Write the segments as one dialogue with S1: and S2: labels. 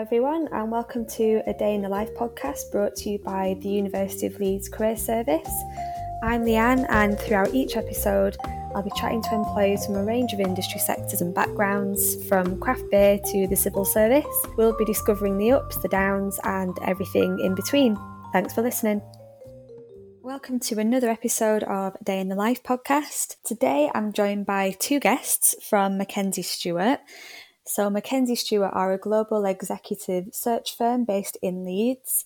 S1: everyone, and welcome to a Day in the Life podcast brought to you by the University of Leeds Career Service. I'm Leanne, and throughout each episode, I'll be chatting to employees from a range of industry sectors and backgrounds, from craft beer to the civil service. We'll be discovering the ups, the downs, and everything in between. Thanks for listening. Welcome to another episode of Day in the Life podcast. Today I'm joined by two guests from Mackenzie Stuart. So, Mackenzie Stuart are a global executive search firm based in Leeds.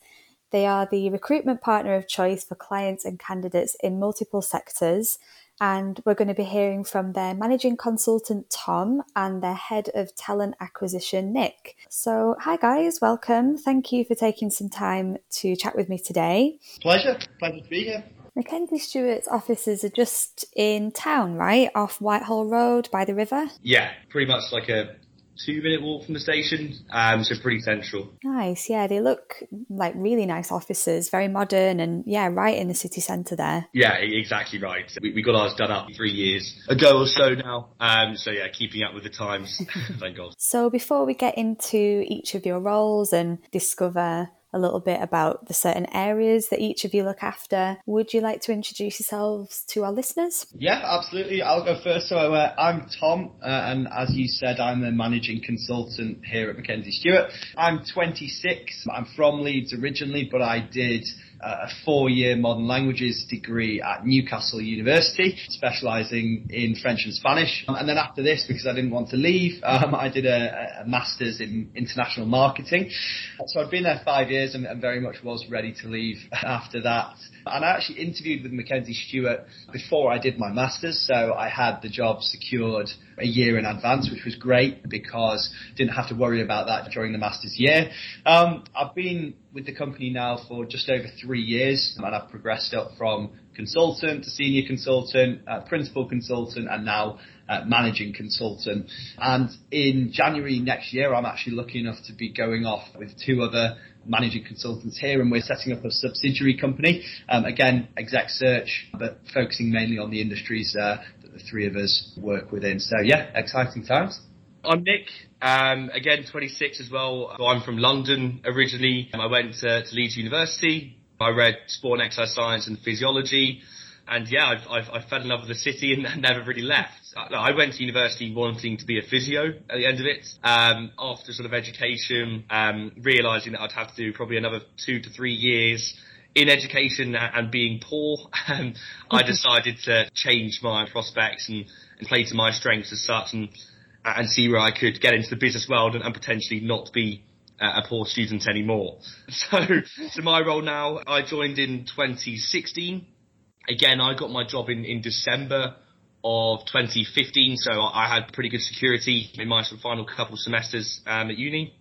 S1: They are the recruitment partner of choice for clients and candidates in multiple sectors. And we're going to be hearing from their managing consultant, Tom, and their head of talent acquisition, Nick. So, hi guys, welcome. Thank you for taking some time to chat with me today.
S2: Pleasure. Pleasure to be here.
S1: Mackenzie Stuart's offices are just in town, right? Off Whitehall Road by the river?
S2: Yeah, pretty much like a two minute walk from the station, um, so pretty central.
S1: Nice, yeah. They look like really nice offices, very modern, and yeah, right in the city centre there.
S2: Yeah, exactly right. We, we got ours done up three years ago or so now. Um, so yeah, keeping up with the times, thank God.
S1: So before we get into each of your roles and discover a little bit about the certain areas that each of you look after. Would you like to introduce yourselves to our listeners?
S3: Yeah, absolutely. I'll go first. So uh, I'm Tom, uh, and as you said, I'm the managing consultant here at Mackenzie Stuart. I'm 26. I'm from Leeds originally, but I did a four-year modern languages degree at Newcastle University, specialising in French and Spanish. And then after this, because I didn't want to leave, um, I did a, a, master's in international marketing. So I'd been there five years and, and very much was ready to leave after that. And I actually interviewed with Mackenzie Stuart before I did my master's, so I had the job secured a year in advance, which was great because didn't have to worry about that during the master's year. Um, I've been with the company now for just over three years, and I've progressed up from consultant to senior consultant, uh, principal consultant, and now uh, managing consultant. And in January next year, I'm actually lucky enough to be going off with two other managing consultants here, and we're setting up a subsidiary company. Um, again, exec search, but focusing mainly on the industries uh, that the three of us work within. So yeah, exciting times.
S2: I'm Nick. Um, again, 26 as well. I'm from London originally. I went to, to Leeds University. I read sport and exercise science and physiology and yeah, I've, I've, I've fell in love with the city and never really left. I went to university wanting to be a physio at the end of it. Um, after sort of education, um, realizing that I'd have to do probably another two to three years in education and being poor, um, I decided to change my prospects and, and play to my strengths as such and, and see where I could get into the business world and, and potentially not be a poor student anymore. So, so my role now, I joined in 2016 again, I got my job in, in December of 2015, so I had pretty good security in my sort of final couple of semesters um, at uni.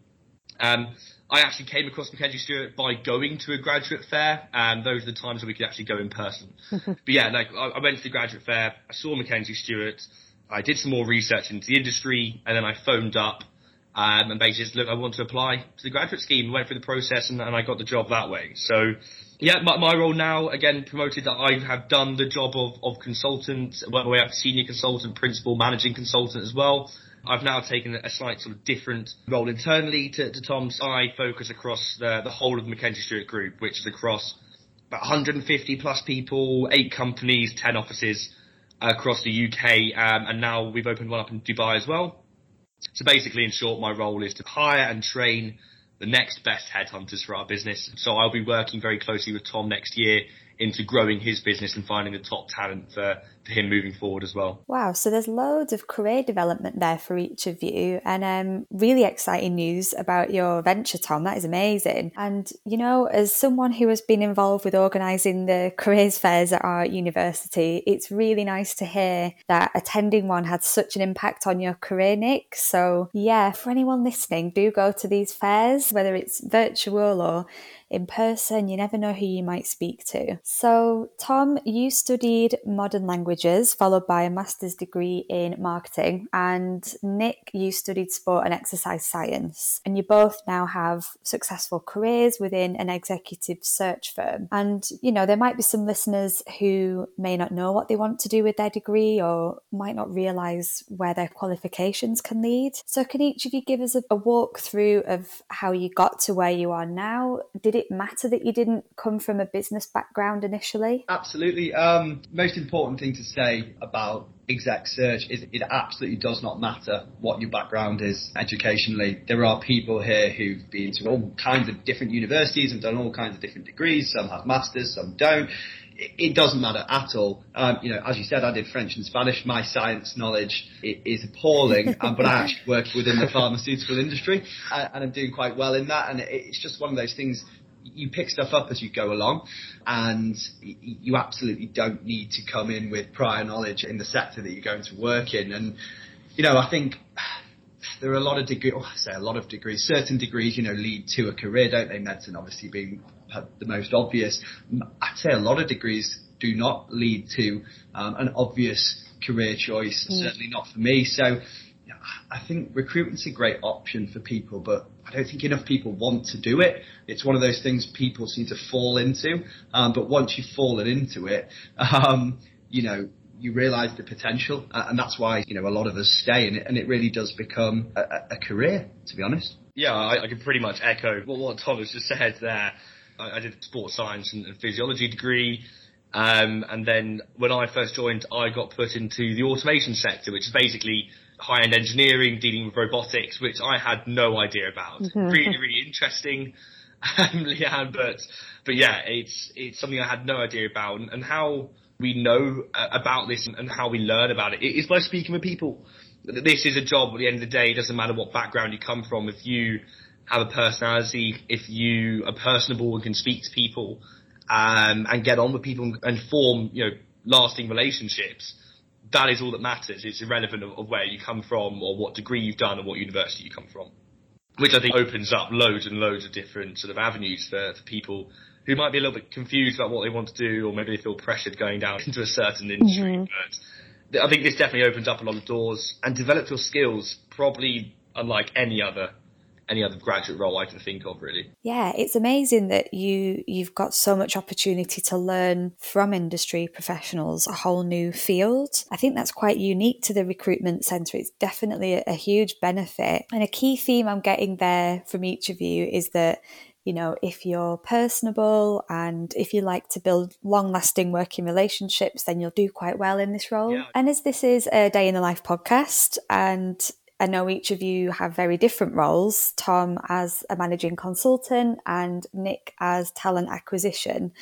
S2: Um, I actually came across Mackenzie Stuart by going to a graduate fair, and those are the times that we could actually go in person. but yeah, like I, I went to the graduate fair, I saw Mackenzie Stuart, I did some more research into the industry, and then I phoned up um, and basically said, look, I want to apply to the graduate scheme. Went through the process, and, and I got the job that way. So yeah, my, my role now, again, promoted that I have done the job of, of consultant, way up to senior consultant, principal, managing consultant as well. I've now taken a slight sort of different role internally to, to Tom's. I focus across the, the whole of the Mackenzie Stuart Group, which is across about 150 plus people, eight companies, 10 offices across the UK, um, and now we've opened one up in Dubai as well. So basically, in short, my role is to hire and train the next best headhunters for our business. So I'll be working very closely with Tom next year into growing his business and finding the top talent for, for him moving forward as well.
S1: Wow, so there's loads of career development there for each of you, and um, really exciting news about your venture, Tom. That is amazing. And you know, as someone who has been involved with organising the careers fairs at our university, it's really nice to hear that attending one had such an impact on your career, Nick. So yeah, for anyone listening, do go to these fairs, whether it's virtual or in person. You never know who you might speak to. So, Tom, you studied modern languages, followed by a master's degree in marketing. And Nick, you studied sport and exercise science, and you both now have successful careers within an executive search firm. And, you know, there might be some listeners who may not know what they want to do with their degree or might not realize where their qualifications can lead. So, can each of you give us a, a walkthrough of how you got to where you are now? Did it matter that you didn't come from a business background initially?
S3: Absolutely. Um, most important thing to say about exec search is it absolutely does not matter what your background is educationally. There are people here who've been to all kinds of different universities and done all kinds of different degrees. Some have masters, some don't. It doesn't matter at all. Um, you know, as you said, I did French and Spanish. My science knowledge is appalling, but I actually work within the pharmaceutical industry, and, and I'm doing quite well in that. And it's just one of those things you pick stuff up as you go along, and you absolutely don't need to come in with prior knowledge in the sector that you're going to work in. And you know, I think there are a lot of degrees. Oh, I say a lot of degrees. Certain degrees, you know, lead to a career, don't they? Medicine, obviously, being the most obvious. I'd say a lot of degrees do not lead to um, an obvious career choice. Mm. Certainly not for me. So. I think recruitment's a great option for people, but I don't think enough people want to do it. It's one of those things people seem to fall into. Um, but once you've fallen into it, um, you know, you realise the potential, uh, and that's why you know a lot of us stay in it, and it really does become a, a career. To be honest.
S2: Yeah, I, I, can pretty much echo what, what has just said there. I, I did sports science and, and physiology degree. Um, and then when I first joined, I got put into the automation sector, which is basically high-end engineering, dealing with robotics, which I had no idea about. Mm-hmm. Really, really interesting, um, Leanne, but but yeah, it's it's something I had no idea about, and, and how we know uh, about this and how we learn about it is by speaking with people. This is a job. At the end of the day, it doesn't matter what background you come from. If you have a personality, if you are personable and can speak to people, um, and get on with people and form, you know, lasting relationships, that is all that matters. It's irrelevant of, of, where you come from or what degree you've done or what university you come from. Which I think opens up loads and loads of different sort of avenues for, for people who might be a little bit confused about what they want to do or maybe they feel pressured going down into a certain industry. Mm-hmm. But I think this definitely opens up a lot of doors and develops your skills probably unlike any other any other graduate role I can think of really.
S1: Yeah, it's amazing that you you've got so much opportunity to learn from industry professionals, a whole new field. I think that's quite unique to the recruitment centre. It's definitely a, a huge benefit. And a key theme I'm getting there from each of you is that you know, if you're personable and if you like to build long lasting working relationships, then you'll do quite well in this role. Yeah. And as this is a day in the life podcast, and I know each of you have very different roles Tom as a managing consultant and Nick as talent acquisition.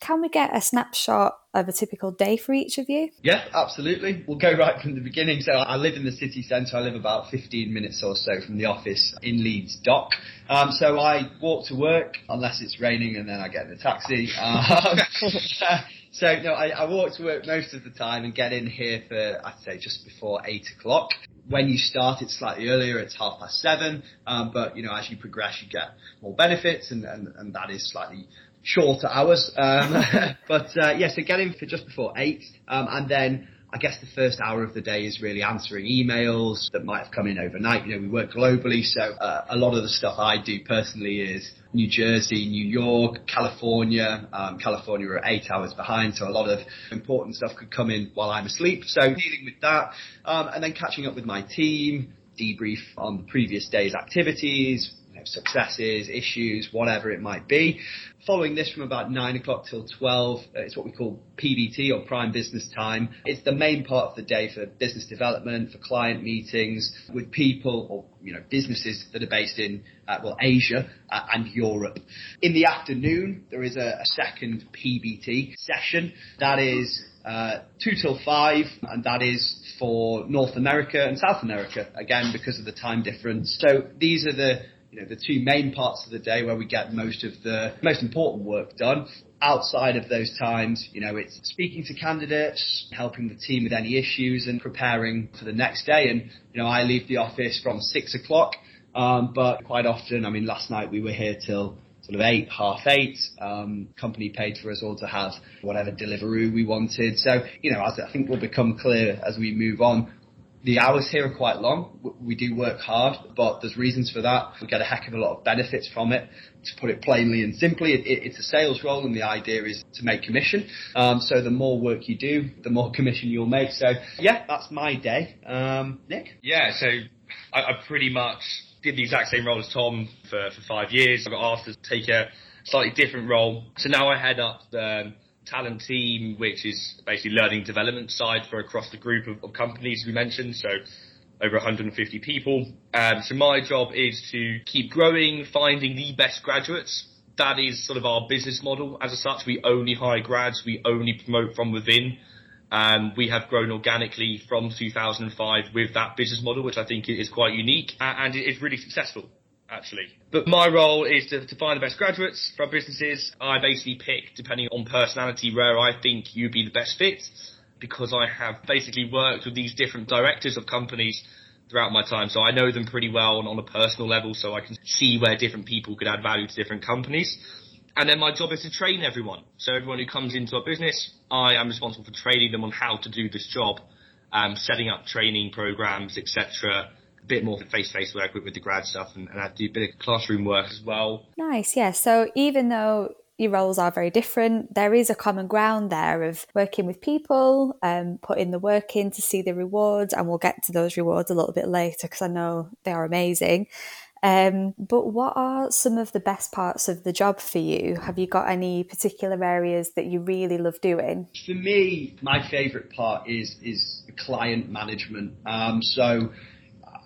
S1: Can we get a snapshot of a typical day for each of you?
S3: Yeah, absolutely. We'll go right from the beginning. So I live in the city centre. I live about 15 minutes or so from the office in Leeds Dock. Um, so I walk to work unless it's raining and then I get in a taxi. Um, so no, I, I walk to work most of the time and get in here for I'd say just before eight o'clock when you start, it's slightly earlier. It's half past seven. Um, but you know, as you progress, you get more benefits, and and, and that is slightly shorter hours. Um, but uh, yeah, so get in for just before eight, um, and then I guess the first hour of the day is really answering emails that might have come in overnight. You know, we work globally, so uh, a lot of the stuff I do personally is New Jersey, New York, California. Um, California are eight hours behind, so a lot of important stuff could come in while I'm asleep. So dealing with that, um, and then catching up with my team, debrief on the previous day's activities, know, successes, issues, whatever it might be. Following this from about 9 o'clock till 12, uh, it's what we call PBT or prime business time. It's the main part of the day for business development, for client meetings with people or, you know, businesses that are based in, uh, well, Asia uh, and Europe. In the afternoon, there is a, a second PBT session. That is uh, 2 till 5, and that is for North America and South America, again, because of the time difference. So these are the you know, the two main parts of the day where we get most of the most important work done. Outside of those times, you know, it's speaking to candidates, helping the team with any issues and preparing for the next day. And, you know, I leave the office from six o'clock. Um, but quite often, I mean, last night we were here till sort of eight, half eight. Um, company paid for us all to have whatever delivery we wanted. So, you know, as I think will become clear as we move on, the hours here are quite long. We do work hard, but there's reasons for that. We get a heck of a lot of benefits from it. To put it plainly and simply, it, it, it's a sales role, and the idea is to make commission. Um, so the more work you do, the more commission you'll make. So yeah, that's my day. Um, Nick?
S2: Yeah, so I, I pretty much did the exact same role as Tom for, for five years. I got asked to take a slightly different role. So now I head up the talent team, which is basically learning development side for across the group of, of companies we mentioned. So over 150 people. Um, so my job is to keep growing, finding the best graduates. That is sort of our business model. As such, we only hire grads. We only promote from within. Um, we have grown organically from 2005 with that business model, which I think is quite unique and it's really successful actually. But my role is to, to find the best graduates for our businesses. I basically pick, depending on personality, where I think you'd be the best fit because I have basically worked with these different directors of companies throughout my time. So I know them pretty well on, on a personal level so I can see where different people could add value to different companies. And then my job is to train everyone. So everyone who comes into our business, I am responsible for training them on how to do this job, um, setting up training programs, etc a bit more face-to-face work with, with the grad stuff and, and I do a bit of classroom work as well.
S1: Nice, yeah. So even though your roles are very different. There is a common ground there of working with people, um, putting the work in to see the rewards, and we'll get to those rewards a little bit later because I know they are amazing. Um, but what are some of the best parts of the job for you? Have you got any particular areas that you really love doing?
S3: For me, my favourite part is is client management. Um, so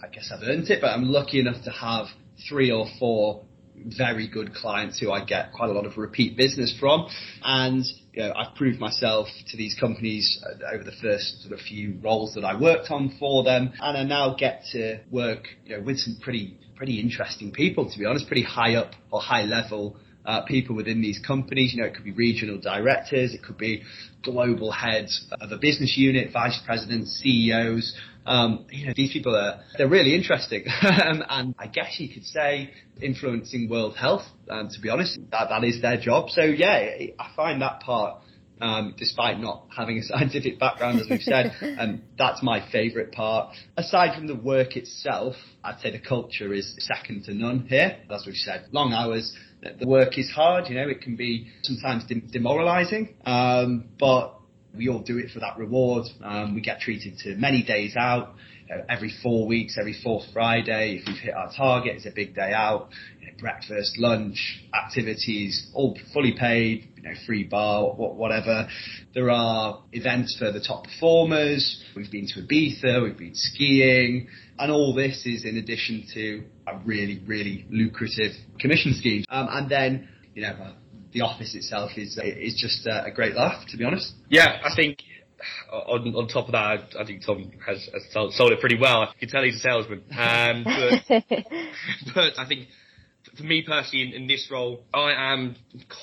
S3: I guess I've earned it, but I'm lucky enough to have three or four very good clients who I get quite a lot of repeat business from. And you know, I've proved myself to these companies uh, over the first sort of few roles that I worked on for them. And I now get to work, you know, with some pretty, pretty interesting people, to be honest, pretty high up or high level uh, people within these companies. You know, it could be regional directors, it could be global heads of a business unit, vice presidents, CEOs. Um, you know, these people are they're really interesting, um, and I guess you could say influencing world health. Um, to be honest, that that is their job. So yeah, I find that part. Um, despite not having a scientific background, as we've said, and um, that's my favourite part. Aside from the work itself, I'd say the culture is second to none here. As we've said, long hours, the work is hard. You know, it can be sometimes demoralising, um, but we all do it for that reward. Um, we get treated to many days out. Every four weeks, every fourth Friday, if we've hit our target, it's a big day out. You know, breakfast, lunch, activities, all fully paid. You know, free bar, whatever. There are events for the top performers. We've been to Ibiza, we've been skiing, and all this is in addition to a really, really lucrative commission scheme. Um, and then, you know, the office itself is is just a great laugh, to be honest.
S2: Yeah, I think on on top of that, I, think Tom has, has sold, sold, it pretty well. You can tell he's a salesman. Um, but, but I think for me personally, in, in, this role, I am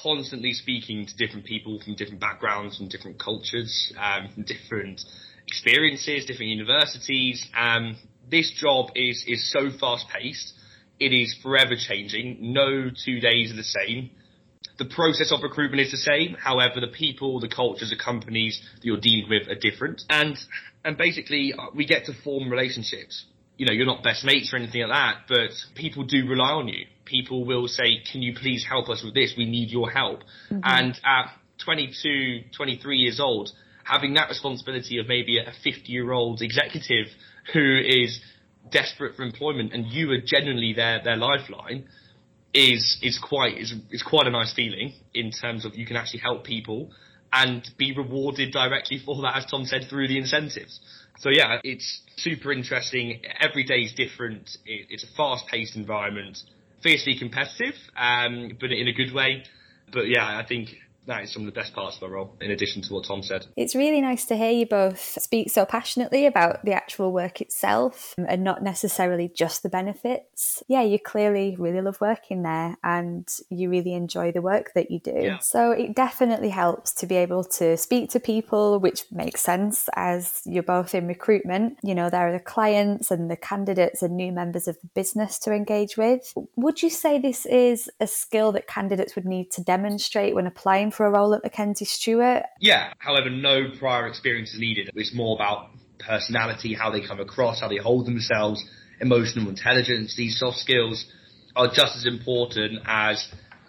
S2: constantly speaking to different people from different backgrounds, from different cultures, um, from different experiences, different universities. Um, this job is is so fast paced. It is forever changing. No two days are the same. The process of recruitment is the same. However, the people, the cultures, the companies that you're dealing with are different. And and basically, uh, we get to form relationships. You know, you're not best mates or anything like that, but people do rely on you. People will say, "Can you please help us with this? We need your help." Mm-hmm. And at 22, 23 years old, having that responsibility of maybe a 50 year old executive who is desperate for employment and you are genuinely their their lifeline is is quite is is quite a nice feeling in terms of you can actually help people and be rewarded directly for that, as Tom said, through the incentives. So yeah, it's super interesting. Every day is different. It, it's a fast-paced environment, fiercely competitive, um, but in a good way. But yeah, I think that is some of the best parts of my role, in addition to what Tom said.
S1: It's really nice to hear you both speak so passionately about the actual work itself um, and not necessarily just the benefits. Yeah, you clearly really love working there and you really enjoy the work that you do. Yeah. So it definitely helps to be able to speak to people, which makes sense as you're both in recruitment. You know, there are the clients and the candidates and new members of the business to engage with. Would you say this is a skill that candidates would need to demonstrate when applying for a role at Mackenzie Stuart?
S2: Yeah, however, no prior experience is needed. It's more about personality, how they come across, how they hold themselves, emotional intelligence. These soft skills are just as important as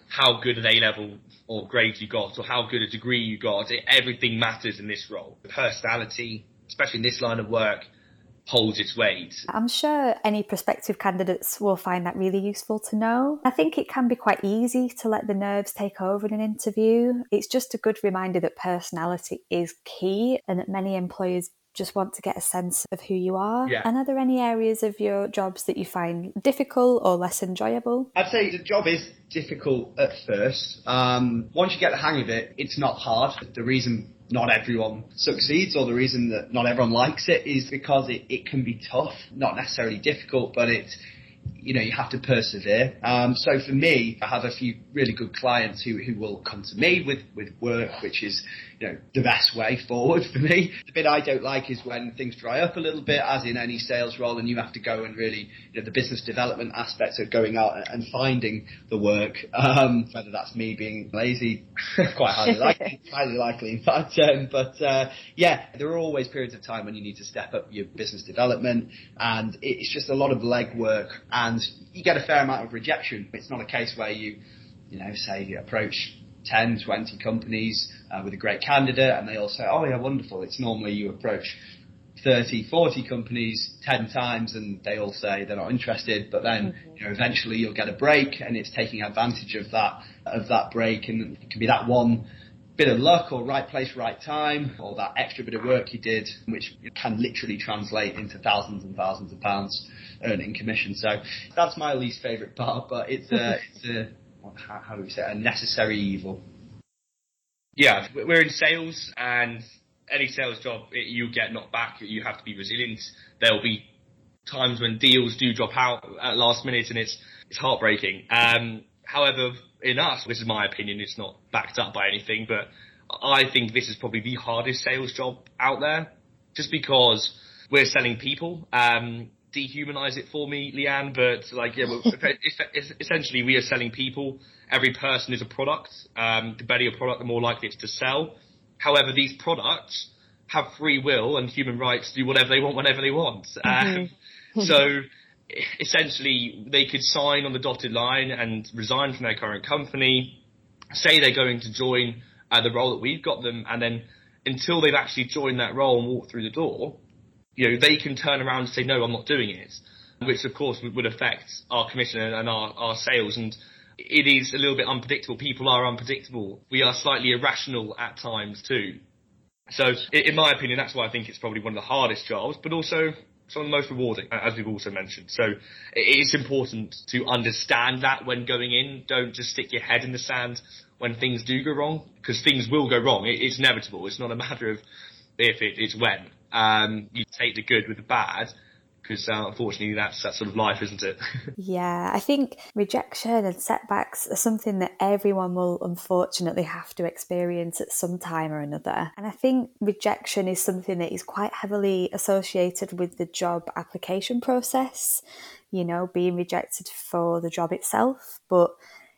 S2: how good an A level or grade you got or how good a degree you got. Everything matters in this role. Personality, especially in this line of work, holds its weight.
S1: I'm sure any prospective candidates will find that really useful to know. I think it can be quite easy to let the nerves take over in an interview. It's just a good reminder that personality is key and that many employers just want to get a sense of who you are.
S2: Yeah.
S1: And are there any areas of your jobs that you find difficult or less enjoyable?
S3: I'd say the job is difficult at first. Um, once you get the hang of it, it's not hard. The reason not everyone succeeds or the reason that not everyone likes it is because it, it can be tough, not necessarily difficult, but it's you know, you have to persevere. Um, so for me, I have a few really good clients who, who will come to me with, with work, which is, you know, the best way forward for me. The bit I don't like is when things dry up a little bit, as in any sales role, and you have to go and really, you know, the business development aspects of going out and finding the work, um, whether that's me being lazy, quite highly likely, highly likely in fact. Um, but, uh, yeah, there are always periods of time when you need to step up your business development, and it's just a lot of legwork and you get a fair amount of rejection. It's not a case where you, you know, say you approach 10, 20 companies uh, with a great candidate and they all say, oh yeah, wonderful. It's normally you approach 30, 40 companies 10 times and they all say they're not interested, but then, mm-hmm. you know, eventually you'll get a break and it's taking advantage of that, of that break and it can be that one bit of luck or right place, right time, or that extra bit of work you did, which can literally translate into thousands and thousands of pounds earning commission. So that's my least favourite part, but it's a, it's a how, how do we say it, a necessary evil.
S2: Yeah, we're in sales, and any sales job you get knocked back. You have to be resilient. There will be times when deals do drop out at last minute, and it's it's heartbreaking. Um, however, in us, this is my opinion. It's not backed up by anything, but I think this is probably the hardest sales job out there, just because we're selling people. Um, dehumanize it for me, Leanne, but like, yeah, essentially we are selling people. Every person is a product. Um, the better your product, the more likely it's to sell. However, these products have free will and human rights to do whatever they want whenever they want. Mm-hmm. Um, so essentially they could sign on the dotted line and resign from their current company, say they're going to join uh, the role that we've got them, and then until they've actually joined that role and walked through the door, you know, they can turn around and say, no, I'm not doing it, which of course would affect our commission and our, our sales. And it is a little bit unpredictable. People are unpredictable. We are slightly irrational at times too. So in my opinion, that's why I think it's probably one of the hardest jobs, but also some of the most rewarding, as we've also mentioned. So it's important to understand that when going in. Don't just stick your head in the sand when things do go wrong, because things will go wrong. It's inevitable. It's not a matter of if, it, it's when. Um, you take the good with the bad, because uh, unfortunately that's that sort of life, isn't it?
S1: yeah, I think rejection and setbacks are something that everyone will unfortunately have to experience at some time or another. And I think rejection is something that is quite heavily associated with the job application process, you know, being rejected for the job itself, but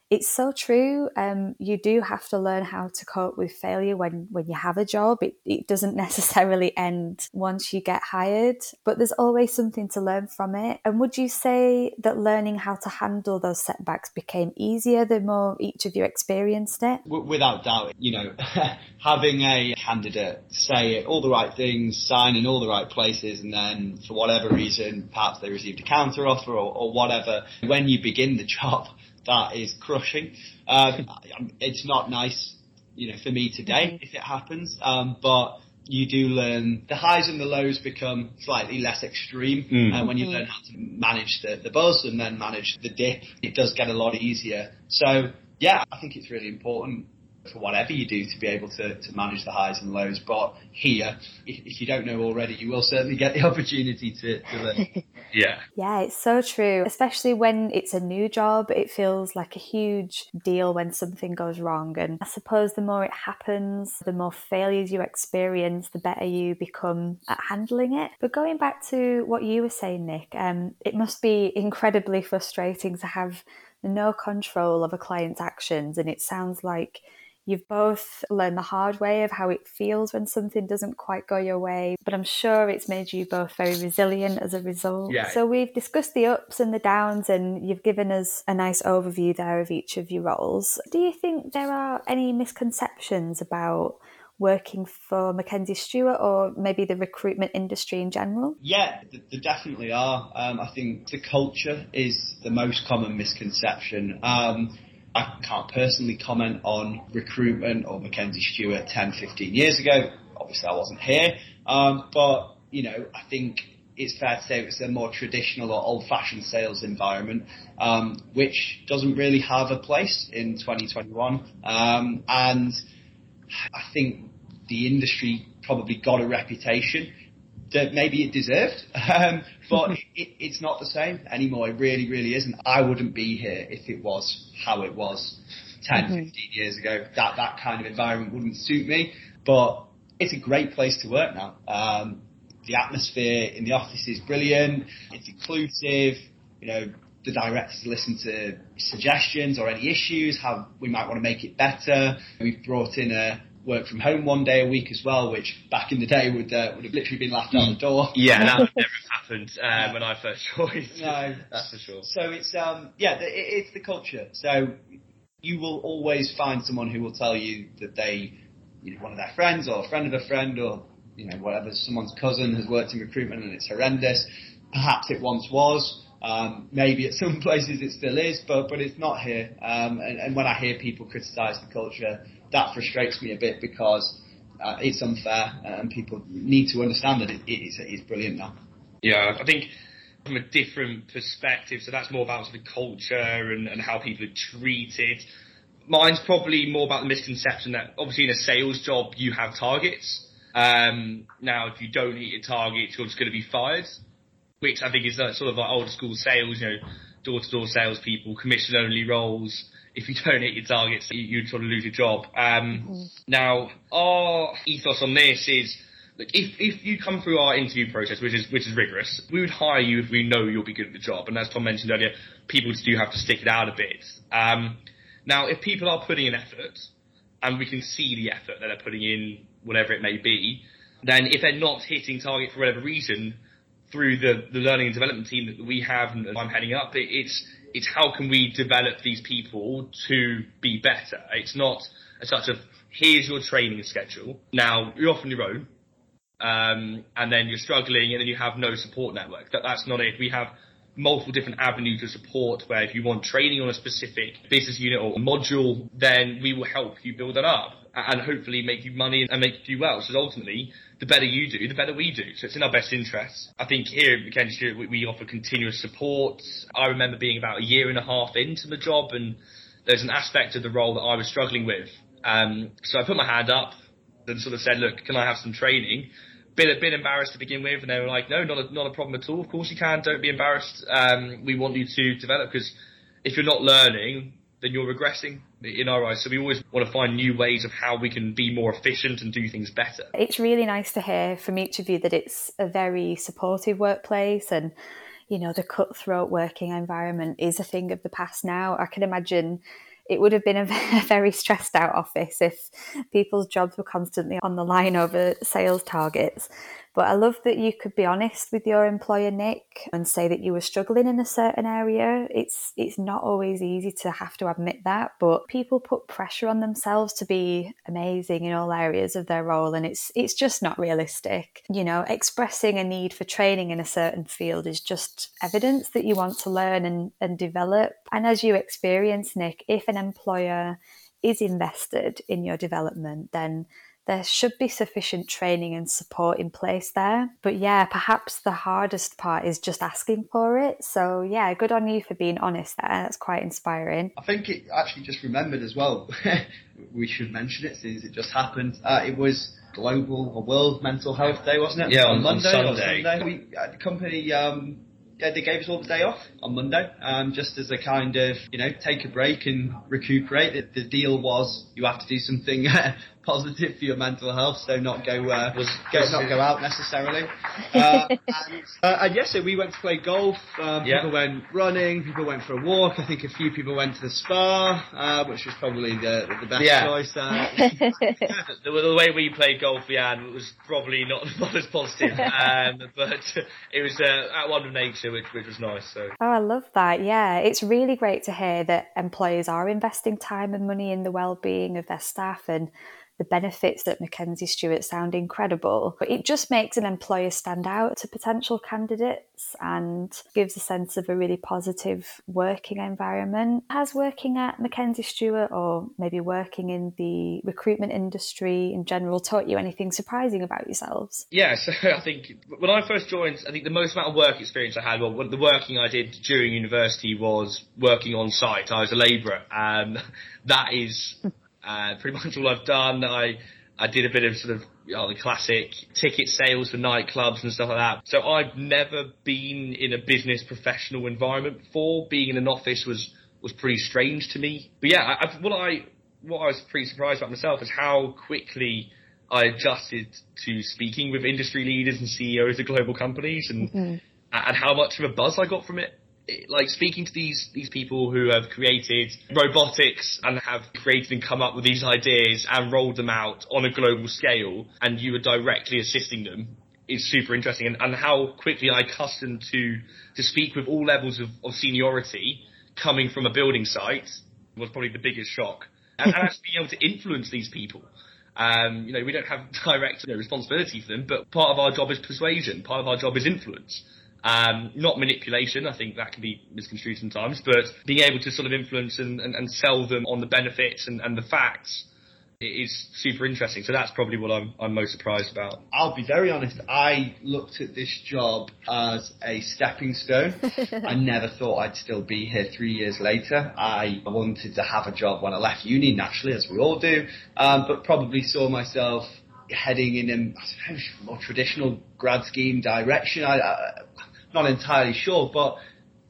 S1: it's so true. Um, you do have to learn how to cope with failure when, when you have a job. It, it doesn't necessarily end once you get hired, but there's always something to learn from it. And would you say that learning how to handle those setbacks became easier the more each of you experienced it?
S3: Without doubt, you know, having a candidate say all the right things, sign in all the right places, and then for whatever reason, perhaps they received a counter offer or, or whatever, when you begin the job, that is crushing. Um, it's not nice, you know, for me today mm-hmm. if it happens, um, but you do learn the highs and the lows become slightly less extreme mm. uh, when you learn how to manage the, the buzz and then manage the dip. It does get a lot easier. So yeah, I think it's really important for whatever you do to be able to, to manage the highs and lows. But here, if, if you don't know already, you will certainly get the opportunity to, to learn.
S2: yeah.
S1: Yeah, it's so true. Especially when it's a new job, it feels like a huge deal when something goes wrong. And I suppose the more it happens, the more failures you experience, the better you become at handling it. But going back to what you were saying, Nick, um, it must be incredibly frustrating to have no control of a client's actions. And it sounds like You've both learned the hard way of how it feels when something doesn't quite go your way, but I'm sure it's made you both very resilient as a result.
S2: Yeah.
S1: So we've discussed the ups and the downs, and you've given us a nice overview there of each of your roles. Do you think there are any misconceptions about working for Mackenzie Stuart or maybe the recruitment industry in general?
S3: Yeah, there definitely are. Um, I think the culture is the most common misconception. Um, I can't personally comment on recruitment or Mackenzie Stuart 10, 15 years ago. Obviously, I wasn't here. Um, but, you know, I think it's fair to say it's a more traditional or old-fashioned sales environment, um, which doesn't really have a place in 2021. Um, and I think the industry probably got a reputation that maybe it deserved, um, but it, it's not the same anymore. It really, really isn't. I wouldn't be here if it was how it was 10, mm-hmm. 15 years ago. That that kind of environment wouldn't suit me. But it's a great place to work now. Um, the atmosphere in the office is brilliant. It's inclusive. You know, the directors listen to suggestions or any issues, how we might want to make it better. We've brought in a work from home one day a week as well, which back in the day would uh, would have literally been laughed out the door.
S2: Yeah, that would never have happened uh, when I first joined. No, that's for sure.
S3: So it's um yeah, it, it's the culture. So you will always find someone who will tell you that they, you know, one of their friends or a friend of a friend or you know whatever, someone's cousin has worked in recruitment and it's horrendous. Perhaps it once was. Um, maybe at some places it still is, but but it's not here. Um, and, and when I hear people criticise the culture, that frustrates me a bit because uh, it's unfair and people need to understand that it, it is, it is brilliant now.
S2: Yeah, I think from a different perspective, so that's more about sort of culture and, and how people are treated. Mine's probably more about the misconception that obviously in a sales job you have targets. Um, now, if you don't hit your targets, you're just going to be fired, which I think is sort of like old school sales, you know, door to door salespeople, commission only roles if you don't hit your targets, you, you sort of lose your job. Um, mm-hmm. Now, our ethos on this is look, if if you come through our interview process, which is which is rigorous, we would hire you if we know you'll be good at the job. And as Tom mentioned earlier, people do have to stick it out a bit. Um, now, if people are putting in effort, and we can see the effort that they're putting in, whatever it may be, then if they're not hitting target for whatever reason, through the, the learning and development team that we have and I'm heading up, it, it's it's how can we develop these people to be better. It's not a such of here's your training schedule. Now you're off on your own, um, and then you're struggling, and then you have no support network. That that's not it. We have multiple different avenues of support where if you want training on a specific business unit or module, then we will help you build that up and hopefully make you money and make you well. So ultimately, the better you do, the better we do. So it's in our best interest. I think here at Mackenzie Stuart, we, we offer continuous support. I remember being about a year and a half into the job and there's an aspect of the role that I was struggling with. Um, so I put my hand up and sort of said, look, can I have some training? A bit embarrassed to begin with, and they were like, no, not a, not a problem at all. Of course you can. Don't be embarrassed. Um, we want you to develop because if you're not learning, then you're regressing in our eyes. So we always want to find new ways of how we can be more efficient and do things better.
S1: It's really nice to hear from each of you that it's a very supportive workplace and you know the cutthroat working environment is a thing of the past now. I can imagine it would have been a very stressed out office if people's jobs were constantly on the line over sales targets. But I love that you could be honest with your employer, Nick, and say that you were struggling in a certain area. It's it's not always easy to have to admit that, but people put pressure on themselves to be amazing in all areas of their role, and it's it's just not realistic. You know, expressing a need for training in a certain field is just evidence that you want to learn and, and develop. And as you experience, Nick, if an employer is invested in your development, then there should be sufficient training and support in place there. But yeah, perhaps the hardest part is just asking for it. So yeah, good on you for being honest there. That's quite inspiring.
S3: I think it actually just remembered as well. we should mention it since it just happened. Uh, it was Global or World Mental Health Day, wasn't it?
S2: Yeah, on, on Monday on Sunday.
S3: Sunday. We, uh, the company um, yeah, they gave us all the day off on Monday, um, just as a kind of, you know, take a break and recuperate. The, the deal was you have to do something positive for your mental health, so not go, uh, was, go not go out necessarily. Uh, and, uh, and yes, so we went to play golf. Um, yeah. People went running. People went for a walk. I think a few people went to the spa, uh, which was probably the the best yeah. choice. Uh.
S2: the, the, way we played golf, yeah, was probably not not as positive, um, but it was uh, at one of nature, which which was nice. So.
S1: Oh, I love that. Yeah, it's really great to hear that employers are investing time and money in the well-being of their staff and the benefits that Mackenzie Stuart sound incredible, but it just makes an employer stand out to potential candidates and gives a sense of a really positive working environment. Has working at Mackenzie Stuart or maybe working in the recruitment industry in general taught you anything surprising about yourselves?
S2: Yeah, so I think when I first joined, I think the most amount of work experience I had, well, the working I did during university was working on site. I was a labourer. Um, that is uh, pretty much all I've done. I I did a bit of sort of you know, the classic ticket sales for nightclubs and stuff like that. So I've never been in a business professional environment before. Being in an office was was pretty strange to me. But yeah, I, what I what I was pretty surprised about myself is how quickly I adjusted to speaking with industry leaders and CEOs of global companies and mm-hmm. and how much of a buzz I got from it like speaking to these these people who have created robotics and have created and come up with these ideas and rolled them out on a global scale, and you are directly assisting them is super interesting, and, and how quickly I accustomed to to speak with all levels of, of seniority coming from a building site was probably the biggest shock, and, and actually being able to influence these people. Um, you know, we don't have direct you know, responsibility for them, but part of our job is persuasion. Part of our job is influence. Um, not manipulation, I think that can be misconstrued sometimes, but being able to sort of influence and, and, and sell them on the benefits and, and the facts is super interesting. So that's probably what I'm, I'm most surprised about.
S3: I'll be very honest. I looked at this job as a stepping stone. I never thought I'd still be here three years later. I wanted to have a job when I left uni, naturally, as we all do, um, but probably saw myself heading in a more traditional grad scheme direction. I, I, not entirely sure, but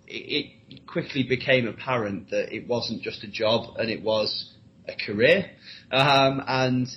S3: it, it quickly became apparent that it wasn't just a job and it was a career. Um, and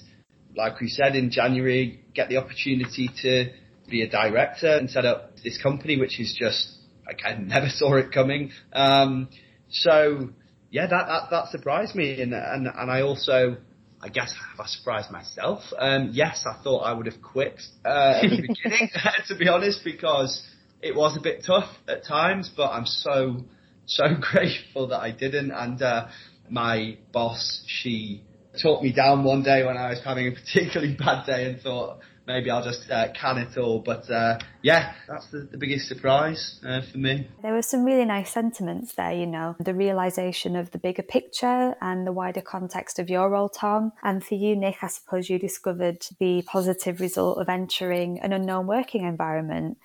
S3: like we said in January, get the opportunity to be a director and set up this company, which is just like I never saw it coming. Um, so yeah, that, that that surprised me, and and and I also. I guess have I surprised myself? Um, yes, I thought I would have quit uh, at the beginning, to be honest, because it was a bit tough at times, but I'm so so grateful that I didn't. And uh, my boss, she talked me down one day when I was having a particularly bad day and thought maybe I'll just uh, can it all. But uh, yeah, that's the, the biggest surprise uh, for me.
S1: There were some really nice sentiments there, you know, the realization of the bigger picture and the wider context of your role, Tom. And for you, Nick, I suppose you discovered the positive result of entering an unknown working environment.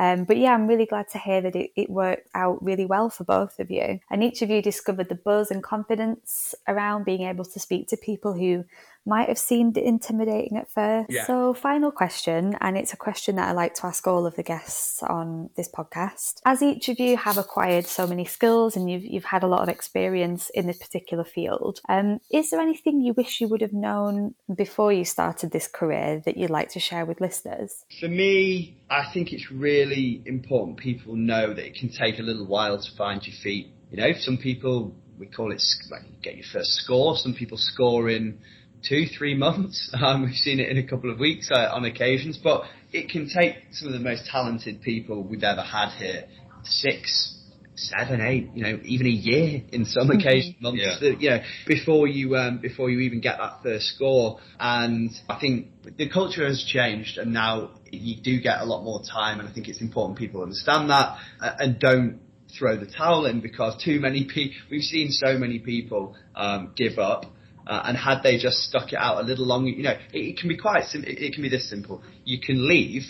S1: Um, but yeah, I'm really glad to hear that it, it, worked out really well for both of you. And each of you discovered the buzz and confidence around being able to speak to people who might have seemed intimidating at first. Yeah. So, final question, and it's a question that I like to ask all of the guests on this podcast. As each of you have acquired so many skills and you've, you've had a lot of experience in this particular field, um, is there anything you wish you would have known before you started this career that you'd like to share with listeners?
S3: For me, I think it's really important people know that it can take a little while to find your feet. You know, some people we call it like get your first score. Some people score in two, three months. Um, we've seen it in a couple of weeks uh, on occasions, but it can take some of the most talented people we've ever had here six, seven, eight, you know, even a year in some mm-hmm. occasions, months, yeah. that, you know, before you um, before you even get that first score. And I think the culture has changed, and now you do get a lot more time. And I think it's important people understand that uh, and don't throw the towel in because too many people. We've seen so many people um, give up Uh, and had they just stuck it out a little longer, you know, it, it can be quite sim- it, it, can be this simple. You can leave,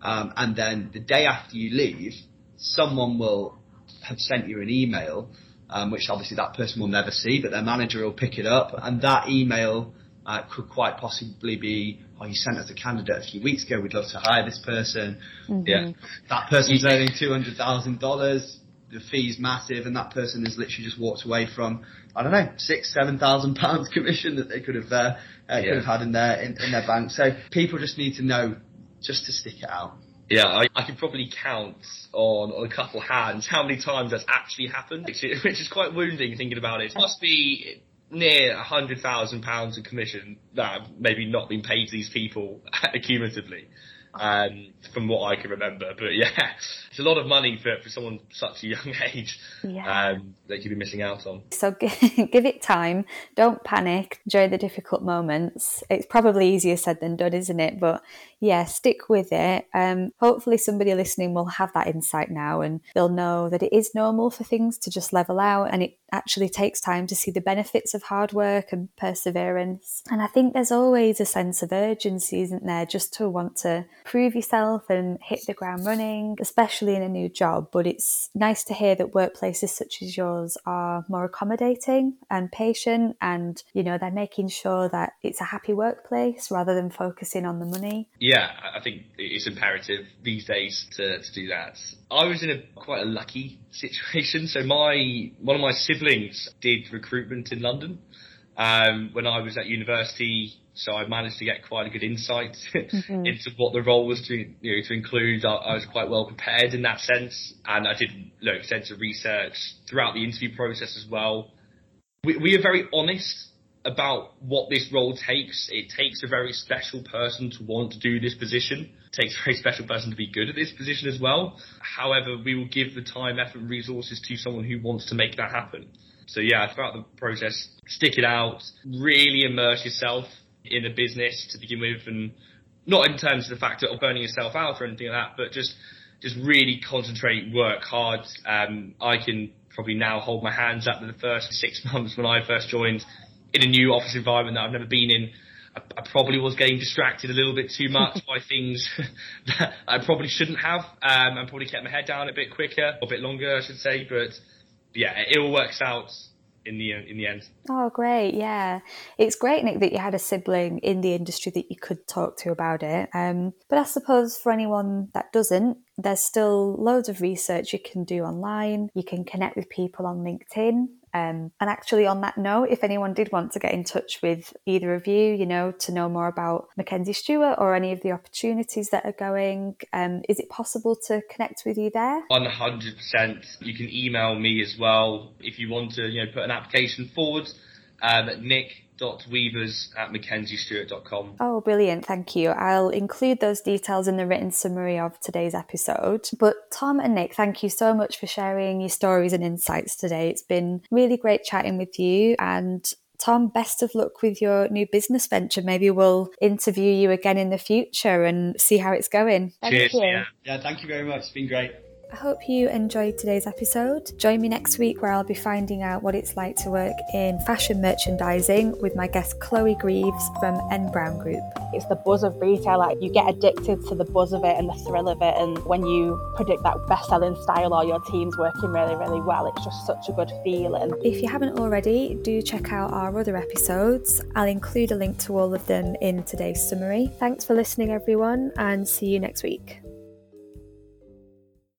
S3: um, and then the day after you leave, someone will have sent you an email, um, which obviously that person will never see, but their manager will pick it up, and that email uh, could quite possibly be, oh, you sent us a candidate a few weeks ago. We'd love to hire this person. Mm-hmm. Yeah, that person's earning two hundred thousand dollars. The fee's massive, and that person has literally just walked away from I don't know six, seven thousand pounds commission that they could have uh, uh, yeah. could have had in their in, in their bank. So people just need to know just to stick it out.
S2: Yeah, I, I could probably count on, on a couple hands how many times that's actually happened, which is, which is quite wounding thinking about it. It must be near a hundred thousand pounds of commission that have maybe not been paid to these people cumulatively um, from what I can remember. But yeah, it's a lot of money for, for someone such a young age yeah. um, that you'd be missing out on.
S1: So give it time. Don't panic during the difficult moments. It's probably easier said than done, isn't it? But yeah, stick with it. Um, hopefully, somebody listening will have that insight now and they'll know that it is normal for things to just level out and it actually takes time to see the benefits of hard work and perseverance. And I think there's always a sense of urgency, isn't there, just to want to prove yourself and hit the ground running, especially in a new job. But it's nice to hear that workplaces such as yours are more accommodating and patient and, you know, they're making sure that it's a happy workplace rather than focusing on the money.
S2: Yeah, I think it's imperative these days to, to do that. I was in a quite a lucky situation. So my one of my siblings did recruitment in London um, when I was at university. So I managed to get quite a good insight mm-hmm. into what the role was to you know to include. I, I, was quite well prepared in that sense, and I did you know, extensive research throughout the interview process as well. We, we are very honest about what this role takes. It takes a very special person to want to do this position. It takes a very special person to be good at this position as well. However, we will give the time, effort, and resources to someone who wants to make that happen. So yeah, throughout the process, stick it out, really immerse yourself in a business to begin with and not in terms of the fact of burning yourself out or anything like that, but just just really concentrate, work hard. Um, I can probably now hold my hands up to the first six months when I first joined in a new office environment that I've never been in. I, I probably was getting distracted a little bit too much by things that I probably shouldn't have. Um, and probably kept my head down a bit quicker, or a bit longer, I should say. But yeah, it all works out in the in the end.
S1: Oh, great! Yeah, it's great, Nick, that you had a sibling in the industry that you could talk to about it. Um, but I suppose for anyone that doesn't, there's still loads of research you can do online. You can connect with people on LinkedIn. Um, and actually, on that note, if anyone did want to get in touch with either of you, you know, to know more about Mackenzie Stuart or any of the opportunities that are going, um, is it possible to connect with you there?
S2: 100%. You can email me as well if you want to, you know, put an application forward. Um, Nick weavers at mackenziestuart.com.
S1: Oh, brilliant. Thank you. I'll include those details in the written summary of today's episode. But Tom and Nick, thank you so much for sharing your stories and insights today. It's been really great chatting with you and Tom, best of luck with your new business venture. Maybe we'll interview you again in the future and see how it's going.
S2: Thank Cheers. You. Yeah.
S3: yeah, thank you very much. It's been great.
S1: I hope you enjoyed today's episode. Join me next week where I'll be finding out what it's like to work in fashion merchandising with my guest Chloe Greaves from N Brown Group.
S4: It's the buzz of retail, like you get addicted to the buzz of it and the thrill of it. And when you predict that best selling style or your team's working really, really well, it's just such a good feeling.
S1: If you haven't already, do check out our other episodes. I'll include a link to all of them in today's summary. Thanks for listening, everyone, and see you next week.